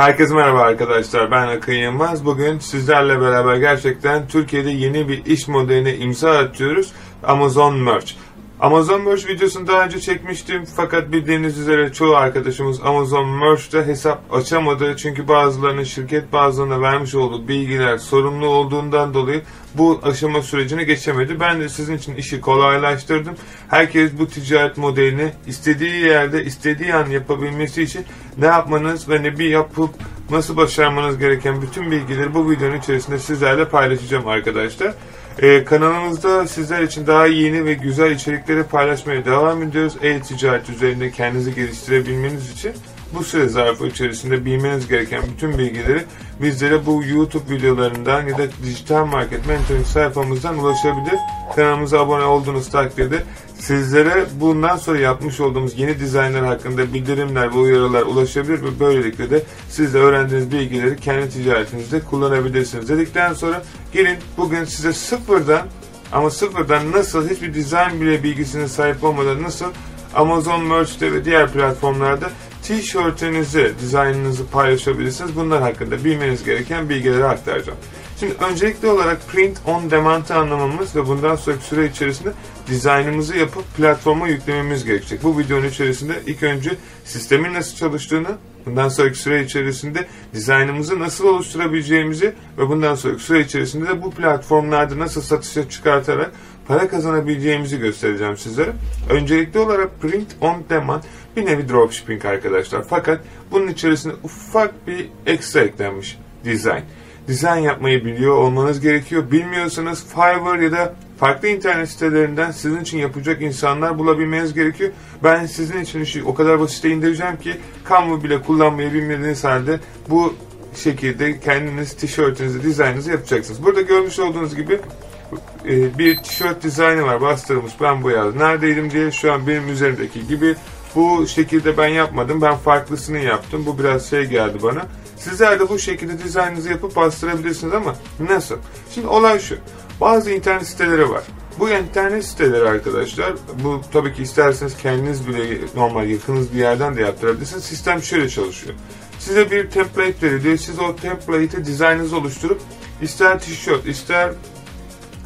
Herkese merhaba arkadaşlar. Ben Akın Yılmaz. Bugün sizlerle beraber gerçekten Türkiye'de yeni bir iş modeline imza atıyoruz. Amazon Merch. Amazon Merch videosunu daha önce çekmiştim fakat bildiğiniz üzere çoğu arkadaşımız Amazon Merch'te hesap açamadı. Çünkü bazılarının şirket bazılarına vermiş olduğu bilgiler sorumlu olduğundan dolayı bu aşama sürecini geçemedi. Ben de sizin için işi kolaylaştırdım. Herkes bu ticaret modelini istediği yerde istediği an yapabilmesi için ne yapmanız ve ne bir yapıp nasıl başarmanız gereken bütün bilgileri bu videonun içerisinde sizlerle paylaşacağım arkadaşlar. Ee, kanalımızda sizler için daha yeni ve güzel içerikleri paylaşmaya devam ediyoruz. E-ticaret üzerinde kendinizi geliştirebilmeniz için bu süre zarfı içerisinde bilmeniz gereken bütün bilgileri bizlere bu YouTube videolarından ya da dijital market mentoring sayfamızdan ulaşabilir. Kanalımıza abone olduğunuz takdirde sizlere bundan sonra yapmış olduğumuz yeni dizaynlar hakkında bildirimler ve uyarılar ulaşabilir ve böylelikle de siz de öğrendiğiniz bilgileri kendi ticaretinizde kullanabilirsiniz. Dedikten sonra gelin bugün size sıfırdan ama sıfırdan nasıl hiçbir dizayn bile bilgisine sahip olmadan nasıl Amazon Merch'te ve diğer platformlarda tişörtünüzü, dizaynınızı paylaşabilirsiniz. Bunlar hakkında bilmeniz gereken bilgileri aktaracağım. Şimdi öncelikli olarak print on demand'ı anlamamız ve bundan sonraki süre içerisinde dizaynımızı yapıp platforma yüklememiz gerekecek. Bu videonun içerisinde ilk önce sistemin nasıl çalıştığını, bundan sonraki süre içerisinde dizaynımızı nasıl oluşturabileceğimizi ve bundan sonraki süre içerisinde de bu platformlarda nasıl satışa çıkartarak para kazanabileceğimizi göstereceğim sizlere. Öncelikli olarak print on demand bir nevi dropshipping arkadaşlar. Fakat bunun içerisinde ufak bir ekstra eklenmiş dizayn. Dizayn yapmayı biliyor olmanız gerekiyor. Bilmiyorsanız Fiverr ya da farklı internet sitelerinden sizin için yapacak insanlar bulabilmeniz gerekiyor. Ben sizin için işi o kadar basite indireceğim ki Canva bile kullanmayı bilmediğiniz halde bu şekilde kendiniz tişörtünüzü, dizaynınızı yapacaksınız. Burada görmüş olduğunuz gibi e, bir tişört dizaynı var bastırılmış ben bu yazdım. Neredeydim diye şu an benim üzerimdeki gibi bu şekilde ben yapmadım. Ben farklısını yaptım. Bu biraz şey geldi bana. Sizler de bu şekilde dizaynınızı yapıp bastırabilirsiniz ama nasıl? Şimdi olay şu. Bazı internet siteleri var. Bu internet siteleri arkadaşlar, bu tabii ki isterseniz kendiniz bile normal yakınız bir yerden de yaptırabilirsiniz. Sistem şöyle çalışıyor. Size bir template veriliyor. Siz o template'e dizaynınızı oluşturup ister tişört, ister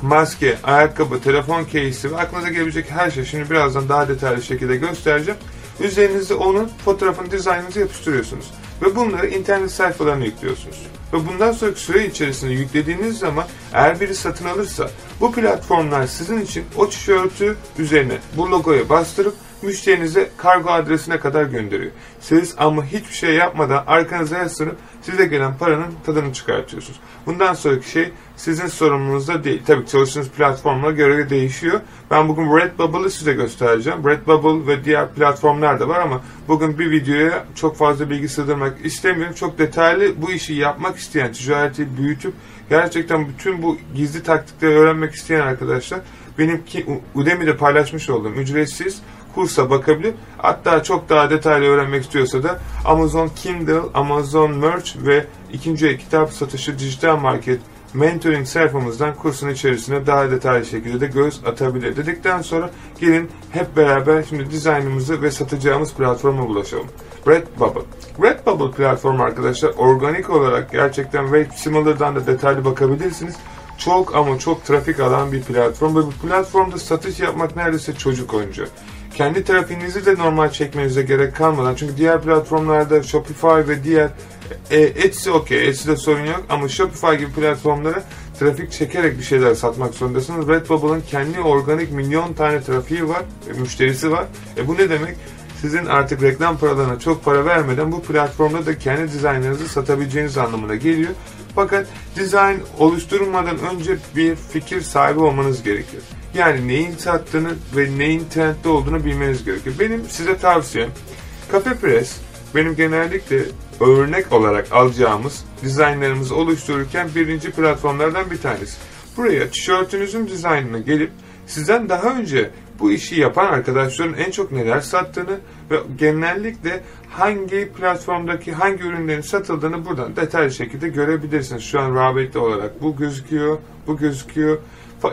maske, ayakkabı, telefon case'i ve aklınıza gelebilecek her şey. Şimdi birazdan daha detaylı şekilde göstereceğim. Üzerinize onun fotoğrafını, dizaynınızı yapıştırıyorsunuz. Ve bunları internet sayfalarına yüklüyorsunuz. Ve bundan sonraki süre içerisinde yüklediğiniz zaman eğer biri satın alırsa bu platformlar sizin için o tişörtü üzerine bu logoya bastırıp müşterinize kargo adresine kadar gönderiyor. Siz ama hiçbir şey yapmadan arkanıza yaslanıp size gelen paranın tadını çıkartıyorsunuz. Bundan sonraki şey sizin sorumluluğunuzda değil. Tabii çalıştığınız platformlara göre değişiyor. Ben bugün Redbubble'ı size göstereceğim. Redbubble ve diğer platformlar da var ama bugün bir videoya çok fazla bilgi sığdırmak istemiyorum. Çok detaylı bu işi yapmak isteyen, ticareti büyütüp gerçekten bütün bu gizli taktikleri öğrenmek isteyen arkadaşlar benimki Udemy'de paylaşmış olduğum ücretsiz kursa bakabilir. Hatta çok daha detaylı öğrenmek istiyorsa da Amazon Kindle, Amazon Merch ve ikinci el kitap satışı dijital market mentoring sayfamızdan kursun içerisine daha detaylı şekilde de göz atabilir. Dedikten sonra gelin hep beraber şimdi dizaynımızı ve satacağımız platforma ulaşalım. Redbubble. Redbubble platformu arkadaşlar organik olarak gerçekten Web Similar'dan da detaylı bakabilirsiniz. Çok ama çok trafik alan bir platform ve bu platformda satış yapmak neredeyse çocuk oyuncu kendi trafiğinizi de normal çekmenize gerek kalmadan çünkü diğer platformlarda Shopify ve diğer e, Etsy okey Etsy'de sorun yok ama Shopify gibi platformlara trafik çekerek bir şeyler satmak zorundasınız. Redbubble'ın kendi organik milyon tane trafiği var, e, müşterisi var. E bu ne demek? Sizin artık reklam paralarına çok para vermeden bu platformda da kendi dizaynlarınızı satabileceğiniz anlamına geliyor. Fakat dizayn oluşturmadan önce bir fikir sahibi olmanız gerekir. Yani neyin sattığını ve neyin trendde olduğunu bilmeniz gerekiyor. Benim size tavsiyem Cafe Press benim genellikle örnek olarak alacağımız dizaynlarımızı oluştururken birinci platformlardan bir tanesi. Buraya tişörtünüzün dizaynına gelip sizden daha önce bu işi yapan arkadaşların en çok neler sattığını ve genellikle hangi platformdaki hangi ürünlerin satıldığını buradan detaylı şekilde görebilirsiniz. Şu an rağbetli olarak bu gözüküyor, bu gözüküyor.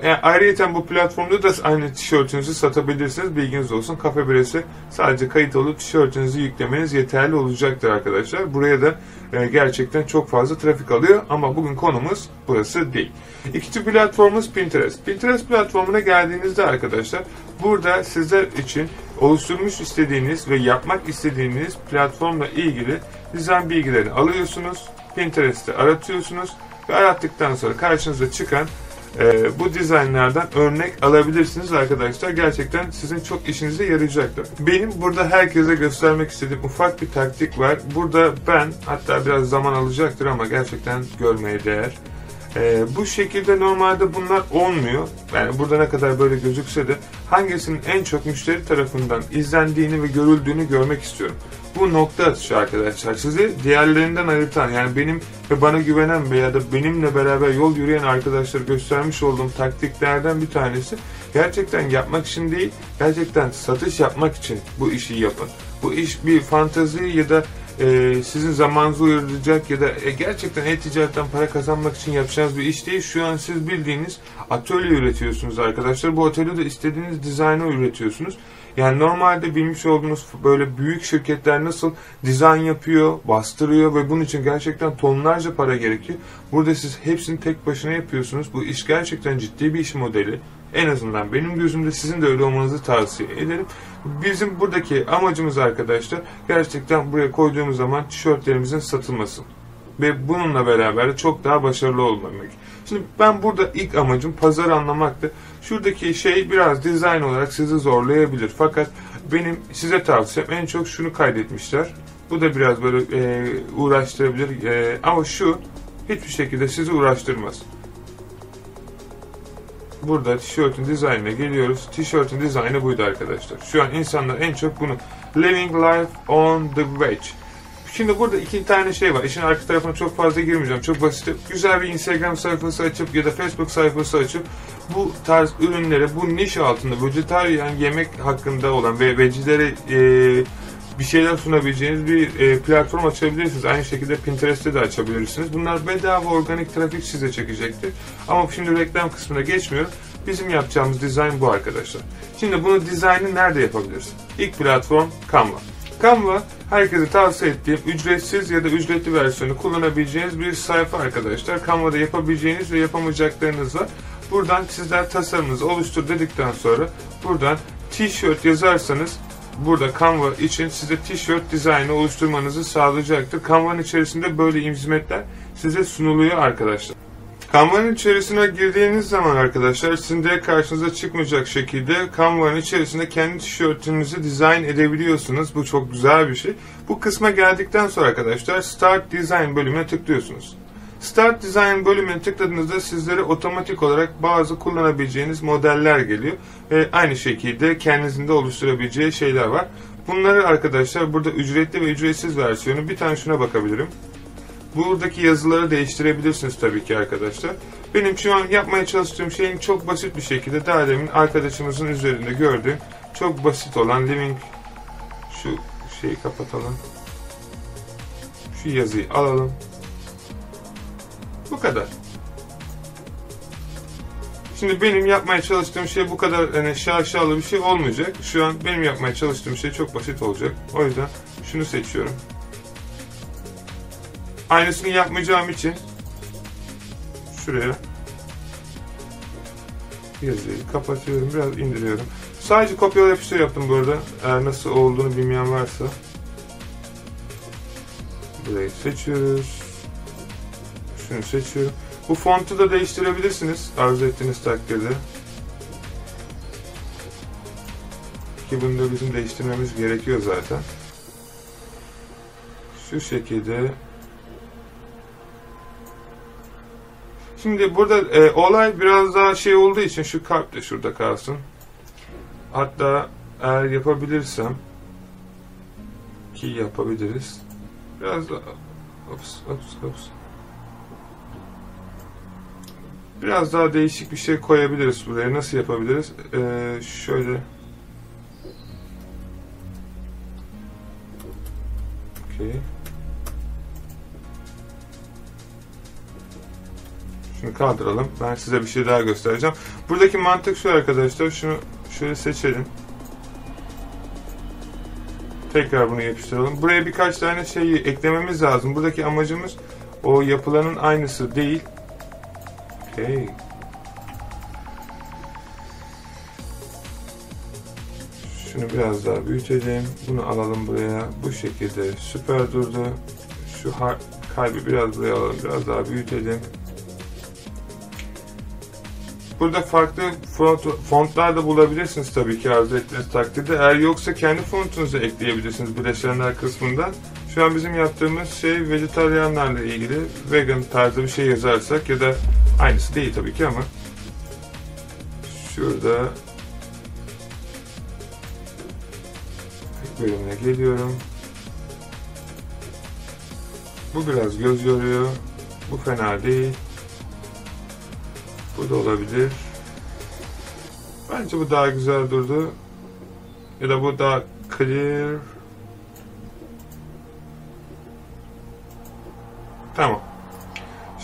Yani ayrıca bu platformda da aynı tişörtünüzü satabilirsiniz. Bilginiz olsun. Kafe Biresi sadece kayıt olup tişörtünüzü yüklemeniz yeterli olacaktır arkadaşlar. Buraya da e, gerçekten çok fazla trafik alıyor ama bugün konumuz burası değil. İkinci platformumuz Pinterest. Pinterest platformuna geldiğinizde arkadaşlar burada sizler için oluşturmuş istediğiniz ve yapmak istediğiniz platformla ilgili dizayn bilgilerini alıyorsunuz. Pinterest'te aratıyorsunuz ve arattıktan sonra karşınıza çıkan e, bu dizaynlardan örnek alabilirsiniz arkadaşlar. Gerçekten sizin çok işinize yarayacaktır. Benim burada herkese göstermek istediğim ufak bir taktik var. Burada ben hatta biraz zaman alacaktır ama gerçekten görmeye değer. E, bu şekilde normalde bunlar olmuyor. Yani burada ne kadar böyle gözükse de hangisinin en çok müşteri tarafından izlendiğini ve görüldüğünü görmek istiyorum. Bu nokta atışı arkadaşlar. Sizi diğerlerinden ayırtan yani benim ve bana güvenen veya da benimle beraber yol yürüyen arkadaşlar göstermiş olduğum taktiklerden bir tanesi gerçekten yapmak için değil, gerçekten satış yapmak için bu işi yapın. Bu iş bir fantazi ya da e, sizin zamanınızı uyarlayacak ya da e, gerçekten e-ticaretten para kazanmak için yapacağınız bir iş değil. Şu an siz bildiğiniz atölye üretiyorsunuz arkadaşlar. Bu atölyede istediğiniz dizaynı üretiyorsunuz. Yani normalde bilmiş olduğunuz böyle büyük şirketler nasıl dizayn yapıyor, bastırıyor ve bunun için gerçekten tonlarca para gerekiyor. Burada siz hepsini tek başına yapıyorsunuz. Bu iş gerçekten ciddi bir iş modeli. En azından benim gözümde sizin de öyle olmanızı tavsiye ederim. Bizim buradaki amacımız arkadaşlar gerçekten buraya koyduğumuz zaman tişörtlerimizin satılması. Ve bununla beraber çok daha başarılı olmak. Şimdi ben burada ilk amacım pazar anlamaktı. Şuradaki şey biraz dizayn olarak sizi zorlayabilir. Fakat benim size tavsiyem en çok şunu kaydetmişler. Bu da biraz böyle e, uğraştırabilir. E, ama şu hiçbir şekilde sizi uğraştırmaz. Burada tişörtün dizaynına geliyoruz. Tişörtün dizaynı buydu arkadaşlar. Şu an insanlar en çok bunu Living Life on the Wedge Şimdi burada iki tane şey var. İşin arka tarafına çok fazla girmeyeceğim. Çok basit. Güzel bir Instagram sayfası açıp ya da Facebook sayfası açıp bu tarz ürünlere bu niş altında vejetaryen yemek hakkında olan ve vecilere e, bir şeyler sunabileceğiniz bir e, platform açabilirsiniz. Aynı şekilde Pinterest'te de açabilirsiniz. Bunlar bedava organik trafik size çekecektir. Ama şimdi reklam kısmına geçmiyorum. Bizim yapacağımız dizayn bu arkadaşlar. Şimdi bunu dizaynı nerede yapabiliriz? İlk platform Canva. Canva herkese tavsiye ettiğim ücretsiz ya da ücretli versiyonu kullanabileceğiniz bir sayfa arkadaşlar. Canva'da yapabileceğiniz ve yapamayacaklarınız var. Buradan sizler tasarımınızı oluştur dedikten sonra buradan t-shirt yazarsanız burada Canva için size t-shirt dizaynı oluşturmanızı sağlayacaktır. Canva'nın içerisinde böyle hizmetler size sunuluyor arkadaşlar. Canva'nın içerisine girdiğiniz zaman arkadaşlar sizin de karşınıza çıkmayacak şekilde Canva'nın içerisinde kendi tişörtünüzü dizayn edebiliyorsunuz. Bu çok güzel bir şey. Bu kısma geldikten sonra arkadaşlar Start Design bölümüne tıklıyorsunuz. Start Design bölümüne tıkladığınızda sizlere otomatik olarak bazı kullanabileceğiniz modeller geliyor. Ve aynı şekilde kendinizin de oluşturabileceği şeyler var. Bunları arkadaşlar burada ücretli ve ücretsiz versiyonu bir tane şuna bakabilirim. Buradaki yazıları değiştirebilirsiniz tabii ki arkadaşlar. Benim şu an yapmaya çalıştığım şeyin çok basit bir şekilde daha demin arkadaşımızın üzerinde gördüğüm çok basit olan living şu şeyi kapatalım. Şu yazıyı alalım. Bu kadar. Şimdi benim yapmaya çalıştığım şey bu kadar hani şaşalı bir şey olmayacak. Şu an benim yapmaya çalıştığım şey çok basit olacak. O yüzden şunu seçiyorum. Aynısını yapmayacağım için şuraya yazıyı kapatıyorum. Biraz indiriyorum. Sadece kopyala yapıştır yaptım bu. Eğer nasıl olduğunu bilmeyen varsa. Burayı seçiyoruz. Şunu seçiyorum. Bu fontu da değiştirebilirsiniz arzu ettiğiniz takdirde. Ki bunu da bizim değiştirmemiz gerekiyor zaten. Şu şekilde Şimdi burada e, olay biraz daha şey olduğu için şu kalp de şurada kalsın. Hatta eğer yapabilirsem ki yapabiliriz. Biraz daha ops, ops, ops. Biraz daha değişik bir şey koyabiliriz buraya. Nasıl yapabiliriz? Ee, şöyle Şunu kaldıralım. Ben size bir şey daha göstereceğim. Buradaki mantık şu arkadaşlar. Şunu şöyle seçelim. Tekrar bunu yapıştıralım. Buraya birkaç tane şey eklememiz lazım. Buradaki amacımız o yapılanın aynısı değil. Okey. Şunu biraz daha büyütelim. Bunu alalım buraya. Bu şekilde süper durdu. Şu kalbi biraz buraya alalım. Biraz daha büyütelim. Burada farklı font, fontlar da bulabilirsiniz tabii ki arzu ettiğiniz takdirde. Eğer yoksa kendi fontunuzu ekleyebilirsiniz bileşenler kısmından. Şu an bizim yaptığımız şey vejetaryenlerle ilgili vegan tarzı bir şey yazarsak ya da aynısı değil tabii ki ama şurada bölümüne geliyorum. Bu biraz göz yoruyor. Bu fena değil. Bu da olabilir. Bence bu daha güzel durdu. Ya da bu daha clear. Tamam.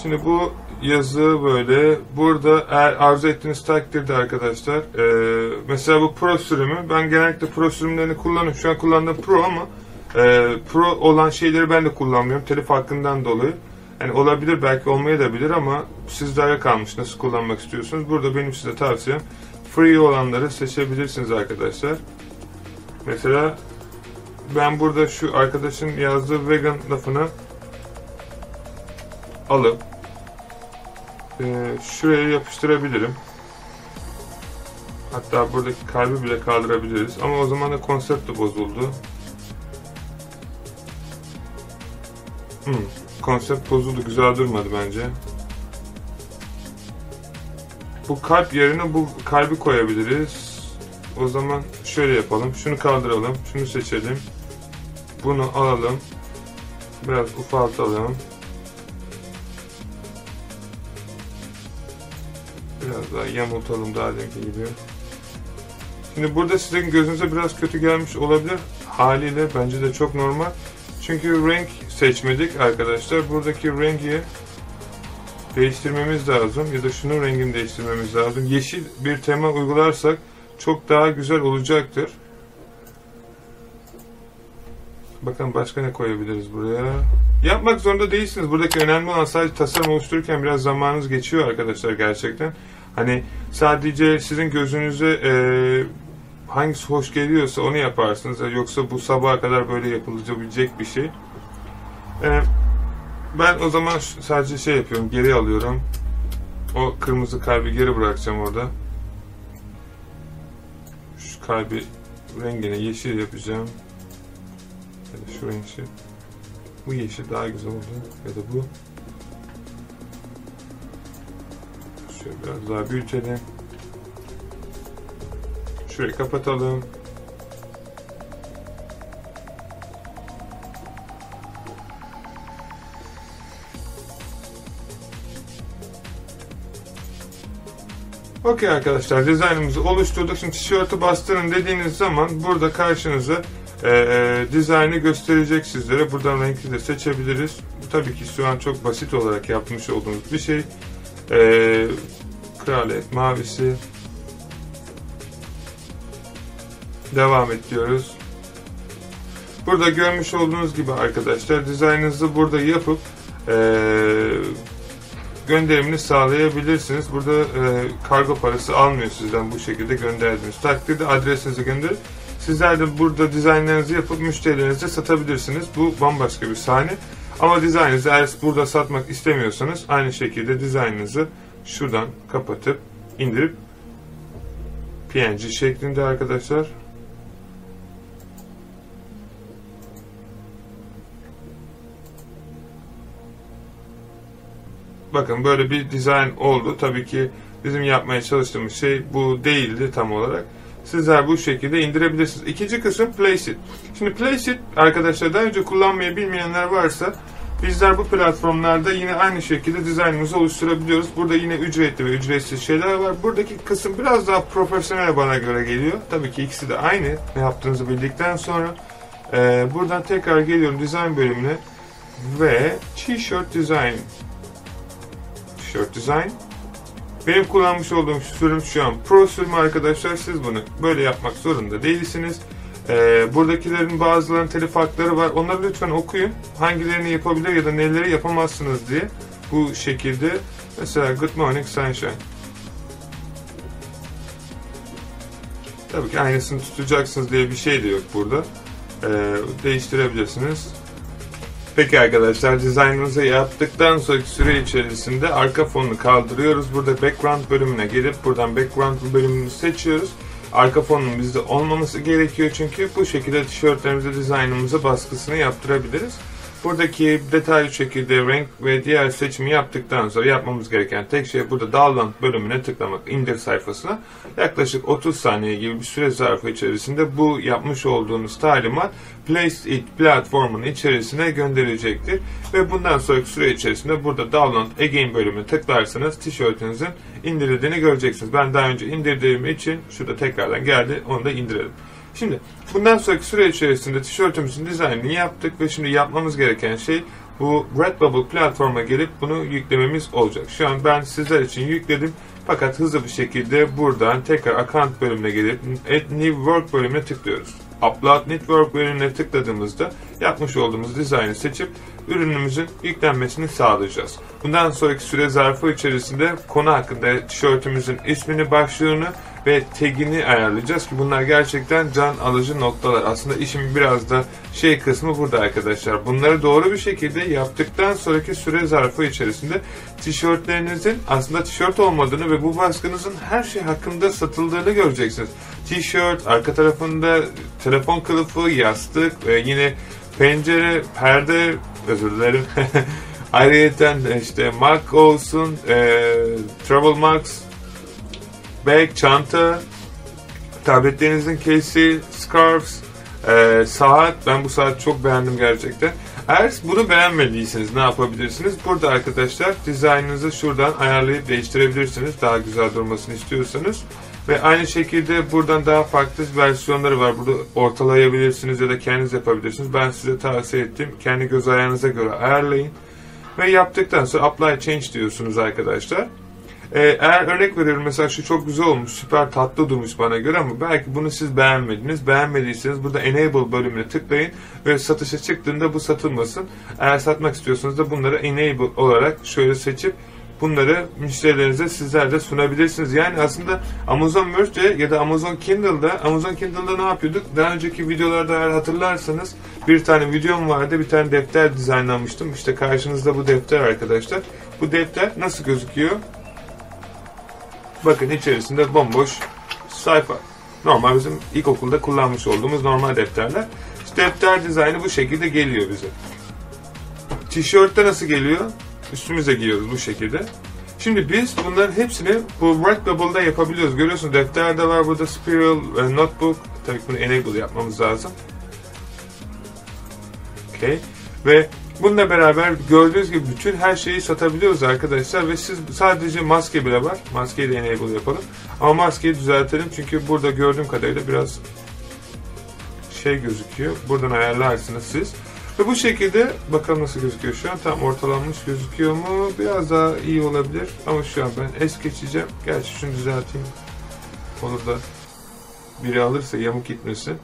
Şimdi bu yazı böyle. Burada eğer arzu ettiğiniz takdirde arkadaşlar e, mesela bu Pro sürümü ben genellikle Pro sürümlerini kullanıyorum. Şu an kullandığım Pro ama e, Pro olan şeyleri ben de kullanmıyorum. Telif hakkından dolayı. Yani olabilir belki olmayabilir ama sizlere kalmış nasıl kullanmak istiyorsunuz. Burada benim size tavsiyem free olanları seçebilirsiniz arkadaşlar. Mesela ben burada şu arkadaşın yazdığı vegan lafını alıp e, şuraya yapıştırabilirim. Hatta buradaki kalbi bile kaldırabiliriz. Ama o zaman da konsept de bozuldu. Hmm konsept bozuldu. Güzel durmadı bence. Bu kalp yerine bu kalbi koyabiliriz. O zaman şöyle yapalım. Şunu kaldıralım. Şunu seçelim. Bunu alalım. Biraz ufaltalım. Biraz daha yamultalım daha deminki gibi. Şimdi burada sizin gözünüze biraz kötü gelmiş olabilir. Haliyle bence de çok normal. Çünkü renk seçmedik arkadaşlar. Buradaki rengi değiştirmemiz lazım ya da şunun rengini değiştirmemiz lazım. Yeşil bir tema uygularsak çok daha güzel olacaktır. Bakın başka ne koyabiliriz buraya. Yapmak zorunda değilsiniz. Buradaki önemli olan sadece tasarım oluştururken biraz zamanınız geçiyor arkadaşlar gerçekten. Hani sadece sizin gözünüze e, hangisi hoş geliyorsa onu yaparsınız. Yoksa bu sabaha kadar böyle yapılabilecek bir şey. Ee, ben o zaman sadece şey yapıyorum. Geri alıyorum. O kırmızı kalbi geri bırakacağım orada. Şu kalbi rengini yeşil yapacağım. Ya da şu şey. Bu yeşil daha güzel oldu. Ya da bu. Şöyle biraz daha büyütelim. Şurayı kapatalım. Okey arkadaşlar dizaynımızı oluşturduk. Şimdi tişörtü bastırın dediğiniz zaman burada karşınıza e, e, dizaynı gösterecek sizlere. Buradan renkli de seçebiliriz. Bu tabii ki şu an çok basit olarak yapmış olduğumuz bir şey. E, kraliyet mavisi. Devam et diyoruz. Burada görmüş olduğunuz gibi arkadaşlar dizaynınızı burada yapıp e, gönderimini sağlayabilirsiniz. Burada e, kargo parası almıyor sizden bu şekilde gönderdiğiniz takdirde adresinizi gönderip sizler de burada dizaynlarınızı yapıp müşterilerinize satabilirsiniz. Bu bambaşka bir sahne. Ama dizaynınızı eğer burada satmak istemiyorsanız aynı şekilde dizaynınızı şuradan kapatıp indirip PNG şeklinde arkadaşlar Bakın böyle bir dizayn oldu. Tabii ki bizim yapmaya çalıştığımız şey bu değildi tam olarak. Sizler bu şekilde indirebilirsiniz. İkinci kısım Placeit. Şimdi Placeit arkadaşlar daha önce kullanmayı bilmeyenler varsa bizler bu platformlarda yine aynı şekilde dizaynımızı oluşturabiliyoruz. Burada yine ücretli ve ücretsiz şeyler var. Buradaki kısım biraz daha profesyonel bana göre geliyor. Tabii ki ikisi de aynı ne yaptığınızı bildikten sonra. Ee, buradan tekrar geliyorum design bölümüne ve t-shirt design t-shirt design benim kullanmış olduğum sürüm şu an Pro sürümü arkadaşlar. Siz bunu böyle yapmak zorunda değilsiniz. Ee, buradakilerin bazılarının telif hakları var. Onları lütfen okuyun. Hangilerini yapabilir ya da neleri yapamazsınız diye. Bu şekilde mesela Good Morning Sunshine. Tabii ki aynısını tutacaksınız diye bir şey de yok burada. Ee, değiştirebilirsiniz. Peki arkadaşlar dizaynımızı yaptıktan sonraki süre içerisinde arka fonunu kaldırıyoruz. Burada background bölümüne gelip buradan background bölümünü seçiyoruz. Arka fonun bizde olmaması gerekiyor çünkü bu şekilde tişörtlerimize dizaynımıza baskısını yaptırabiliriz. Buradaki detaylı şekilde renk ve diğer seçimi yaptıktan sonra yapmamız gereken tek şey burada download bölümüne tıklamak indir sayfasına. Yaklaşık 30 saniye gibi bir süre zarfı içerisinde bu yapmış olduğunuz talimat Place It platformun içerisine gönderilecektir. Ve bundan sonraki süre içerisinde burada Download Again bölümüne tıklarsanız tişörtünüzün indirildiğini göreceksiniz. Ben daha önce indirdiğim için şurada tekrardan geldi onu da indirelim. Şimdi bundan sonraki süre içerisinde tişörtümüzün dizaynını yaptık ve şimdi yapmamız gereken şey bu Redbubble platforma gelip bunu yüklememiz olacak. Şu an ben sizler için yükledim. Fakat hızlı bir şekilde buradan tekrar account bölümüne gelip Add New Work bölümüne tıklıyoruz. Upload Network bölümüne tıkladığımızda yapmış olduğumuz dizaynı seçip ürünümüzün yüklenmesini sağlayacağız. Bundan sonraki süre zarfı içerisinde konu hakkında tişörtümüzün ismini, başlığını ve tagini ayarlayacağız ki bunlar gerçekten can alıcı noktalar. Aslında işin biraz da şey kısmı burada arkadaşlar. Bunları doğru bir şekilde yaptıktan sonraki süre zarfı içerisinde tişörtlerinizin aslında tişört olmadığını ve bu baskınızın her şey hakkında satıldığını göreceksiniz. Tişört, arka tarafında telefon kılıfı, yastık ve yine pencere, perde, özür dilerim. Ayrıyeten işte Mac olsun, e, Travel Max, bag, çanta, tabletlerinizin case'i, scarves, e, saat. Ben bu saat çok beğendim gerçekten. Eğer bunu beğenmediyseniz ne yapabilirsiniz? Burada arkadaşlar dizaynınızı şuradan ayarlayıp değiştirebilirsiniz. Daha güzel durmasını istiyorsanız. Ve aynı şekilde buradan daha farklı versiyonları var. Burada ortalayabilirsiniz ya da kendiniz yapabilirsiniz. Ben size tavsiye ettim. Kendi göz ayarınıza göre ayarlayın. Ve yaptıktan sonra apply change diyorsunuz arkadaşlar. Ee, eğer örnek veriyorum mesela şu çok güzel olmuş, süper tatlı durmuş bana göre ama belki bunu siz beğenmediniz. Beğenmediyseniz burada enable bölümüne tıklayın ve satışa çıktığında bu satılmasın. Eğer satmak istiyorsanız da bunları enable olarak şöyle seçip bunları müşterilerinize sizler de sunabilirsiniz. Yani aslında Amazon Merch'te ya da Amazon Kindle'da Amazon Kindle'da ne yapıyorduk? Daha önceki videolarda eğer hatırlarsanız bir tane videom vardı. Bir tane defter dizaynlamıştım. İşte karşınızda bu defter arkadaşlar. Bu defter nasıl gözüküyor? Bakın içerisinde bomboş sayfa. Normal bizim ilkokulda kullanmış olduğumuz normal defterler. İşte defter dizaynı bu şekilde geliyor bize. Tişörtte nasıl geliyor? Üstümüze giyiyoruz bu şekilde. Şimdi biz bunların hepsini bu Redbubble'da yapabiliyoruz. Görüyorsun defterde var burada Spiral, e, Notebook. Tabii bunu enable yapmamız lazım. Okay. Ve bununla beraber gördüğünüz gibi bütün her şeyi satabiliyoruz arkadaşlar ve siz sadece maske bile var. Maskeyi de enable yapalım. Ama maskeyi düzeltelim çünkü burada gördüğüm kadarıyla biraz şey gözüküyor. Buradan ayarlarsınız siz. Ve bu şekilde bakalım nasıl gözüküyor şu an. Tam ortalanmış gözüküyor mu? Biraz daha iyi olabilir. Ama şu an ben es geçeceğim. Gerçi şunu düzelteyim. Onu da biri alırsa yamuk gitmesin.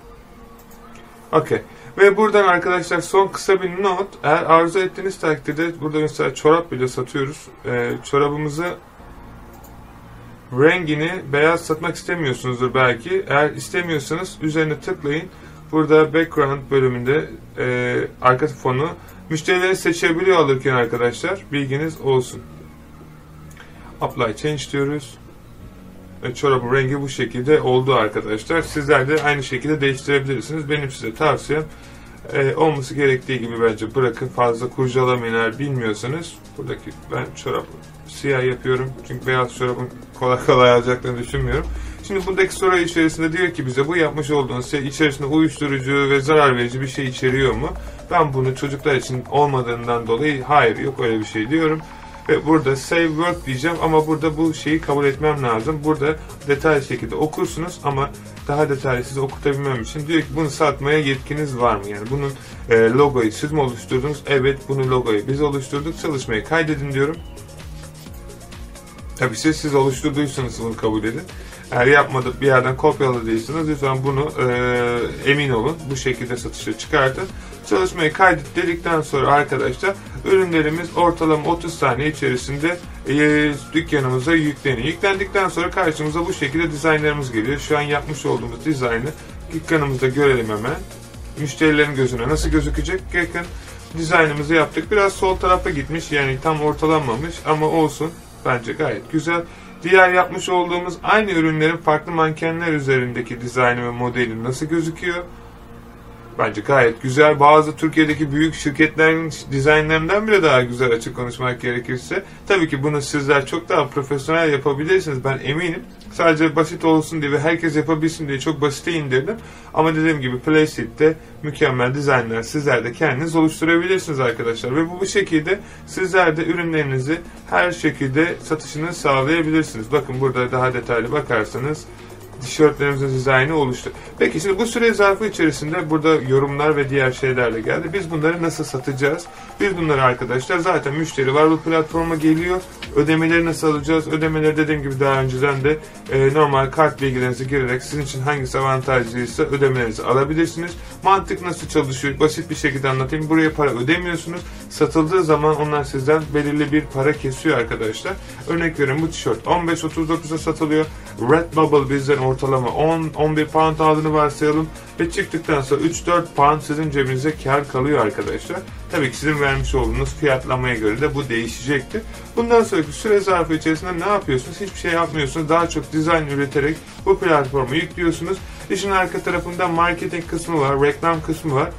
Okey. Ve buradan arkadaşlar son kısa bir not. Eğer arzu ettiğiniz takdirde burada mesela çorap bile satıyoruz. Ee, çorabımızı rengini beyaz satmak istemiyorsunuzdur belki. Eğer istemiyorsanız üzerine tıklayın. Burada background bölümünde e, arka fonu müşterileri seçebiliyor alırken arkadaşlar. Bilginiz olsun. Apply change diyoruz. Ve çorabın rengi bu şekilde oldu arkadaşlar. Sizler de aynı şekilde değiştirebilirsiniz. Benim size tavsiyem e, olması gerektiği gibi bence bırakın. Fazla kurcalamayın eğer bilmiyorsanız. Buradaki ben çorabı siyah yapıyorum. Çünkü beyaz çorabın kolay kolay alacaklarını düşünmüyorum. Şimdi buradaki soru içerisinde diyor ki bize bu yapmış olduğunuz şey içerisinde uyuşturucu ve zarar verici bir şey içeriyor mu? Ben bunu çocuklar için olmadığından dolayı hayır yok öyle bir şey diyorum. ve burada save work diyeceğim ama burada bu şeyi kabul etmem lazım. Burada detaylı şekilde okursunuz ama daha detaylı size okutabilmem için diyor ki bunu satmaya yetkiniz var mı? Yani bunun e, logoyu siz mi oluşturdunuz? Evet bunu logoyu biz oluşturduk. Çalışmayı kaydedin diyorum. Tabii siz siz oluşturduysanız bunu kabul edin. Eğer yapmadık bir yerden kopyaladıysanız lütfen bunu e, emin olun. Bu şekilde satışa çıkartın. Çalışmayı kaydet dedikten sonra arkadaşlar ürünlerimiz ortalama 30 saniye içerisinde e, dükkanımıza yükleniyor. Yüklendikten sonra karşımıza bu şekilde dizaynlarımız geliyor. Şu an yapmış olduğumuz dizaynı dükkanımızda görelim hemen. Müşterilerin gözüne nasıl gözükecek? Yakın dizaynımızı yaptık. Biraz sol tarafa gitmiş yani tam ortalanmamış ama olsun. Bence gayet güzel. Diğer yapmış olduğumuz aynı ürünlerin farklı mankenler üzerindeki dizaynı ve modeli nasıl gözüküyor? Bence gayet güzel. Bazı Türkiye'deki büyük şirketlerin dizaynlarından bile daha güzel açık konuşmak gerekirse. Tabii ki bunu sizler çok daha profesyonel yapabilirsiniz. Ben eminim. Sadece basit olsun diye ve herkes yapabilsin diye çok basite indirdim. Ama dediğim gibi Playseat'te mükemmel dizaynlar sizler de kendiniz oluşturabilirsiniz arkadaşlar. Ve bu, bu şekilde sizler de ürünlerinizi her şekilde satışını sağlayabilirsiniz. Bakın burada daha detaylı bakarsanız tişörtlerimizin dizaynı oluştu. Peki şimdi bu süre zarfı içerisinde burada yorumlar ve diğer şeylerle geldi. Biz bunları nasıl satacağız? Biz bunları arkadaşlar zaten müşteri var bu platforma geliyor. Ödemeleri nasıl alacağız? Ödemeleri dediğim gibi daha önceden de e, normal kart bilgilerinizi girerek sizin için hangisi avantajlıysa ödemelerinizi alabilirsiniz. Mantık nasıl çalışıyor? Basit bir şekilde anlatayım. Buraya para ödemiyorsunuz. Satıldığı zaman onlar sizden belirli bir para kesiyor arkadaşlar. Örnek veriyorum bu tişört 15.39'a satılıyor. Redbubble bizden ortalama 10-11 pound aldığını varsayalım ve çıktıktan sonra 3-4 pound sizin cebinize kar kalıyor arkadaşlar. Tabii ki sizin vermiş olduğunuz fiyatlamaya göre de bu değişecektir. Bundan sonraki süre zarfı içerisinde ne yapıyorsunuz? Hiçbir şey yapmıyorsunuz. Daha çok dizayn üreterek bu platformu yüklüyorsunuz. İşin arka tarafında marketing kısmı var, reklam kısmı var.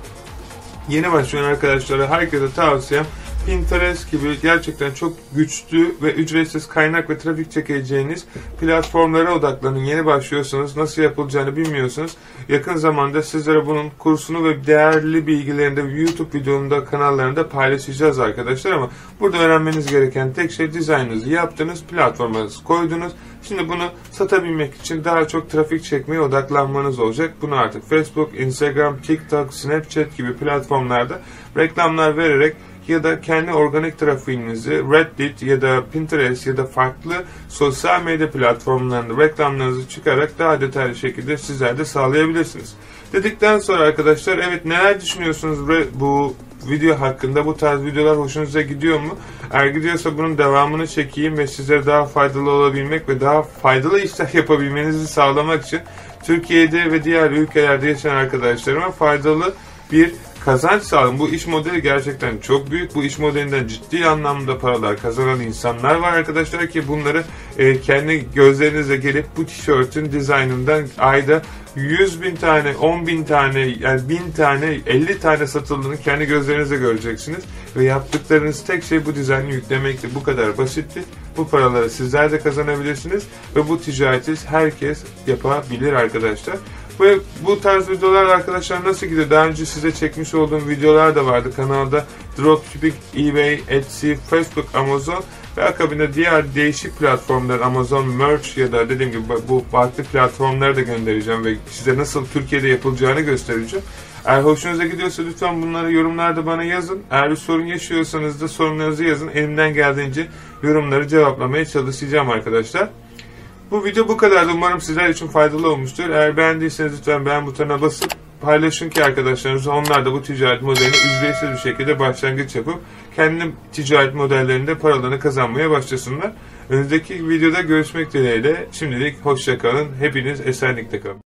Yeni başlayan arkadaşlara herkese tavsiyem Pinterest gibi gerçekten çok güçlü ve ücretsiz kaynak ve trafik çekeceğiniz platformlara odaklanın. Yeni başlıyorsanız nasıl yapılacağını bilmiyorsunuz. Yakın zamanda sizlere bunun kursunu ve değerli bilgilerini de YouTube videomda kanallarında paylaşacağız arkadaşlar ama burada öğrenmeniz gereken tek şey dizaynınızı yaptınız, platformanızı koydunuz. Şimdi bunu satabilmek için daha çok trafik çekmeye odaklanmanız olacak. Bunu artık Facebook, Instagram, TikTok, Snapchat gibi platformlarda reklamlar vererek ya da kendi organik trafiğinizi Reddit ya da Pinterest ya da farklı sosyal medya platformlarında reklamlarınızı çıkarak daha detaylı şekilde sizler de sağlayabilirsiniz. Dedikten sonra arkadaşlar evet neler düşünüyorsunuz bu video hakkında bu tarz videolar hoşunuza gidiyor mu? Eğer gidiyorsa bunun devamını çekeyim ve sizlere daha faydalı olabilmek ve daha faydalı işler yapabilmenizi sağlamak için Türkiye'de ve diğer ülkelerde yaşayan arkadaşlarıma faydalı bir kazanç sağlayın. Bu iş modeli gerçekten çok büyük. Bu iş modelinden ciddi anlamda paralar kazanan insanlar var arkadaşlar ki bunları e, kendi gözlerinize gelip bu tişörtün dizaynından ayda 100 bin tane, 10 bin tane, yani 1000 tane, 50 tane satıldığını kendi gözlerinizle göreceksiniz. Ve yaptıklarınız tek şey bu dizaynı yüklemekti. Bu kadar basitti. Bu paraları sizler de kazanabilirsiniz. Ve bu ticareti herkes yapabilir arkadaşlar. Ve bu tarz videolar arkadaşlar nasıl gidiyor? Daha önce size çekmiş olduğum videolar da vardı kanalda. Dropshipping, eBay, Etsy, Facebook, Amazon ve akabinde diğer değişik platformlar Amazon Merch ya da dediğim gibi bu farklı platformları da göndereceğim ve size nasıl Türkiye'de yapılacağını göstereceğim. Eğer hoşunuza gidiyorsa lütfen bunları yorumlarda bana yazın. Eğer bir sorun yaşıyorsanız da sorunlarınızı yazın. Elimden geldiğince yorumları cevaplamaya çalışacağım arkadaşlar. Bu video bu kadardı. Umarım sizler için faydalı olmuştur. Eğer beğendiyseniz lütfen beğen butonuna basıp paylaşın ki arkadaşlarınızla onlar da bu ticaret modelini ücretsiz bir şekilde başlangıç yapıp kendi ticaret modellerinde paralarını kazanmaya başlasınlar. Önümüzdeki videoda görüşmek dileğiyle. Şimdilik hoşçakalın. Hepiniz esenlikle kalın.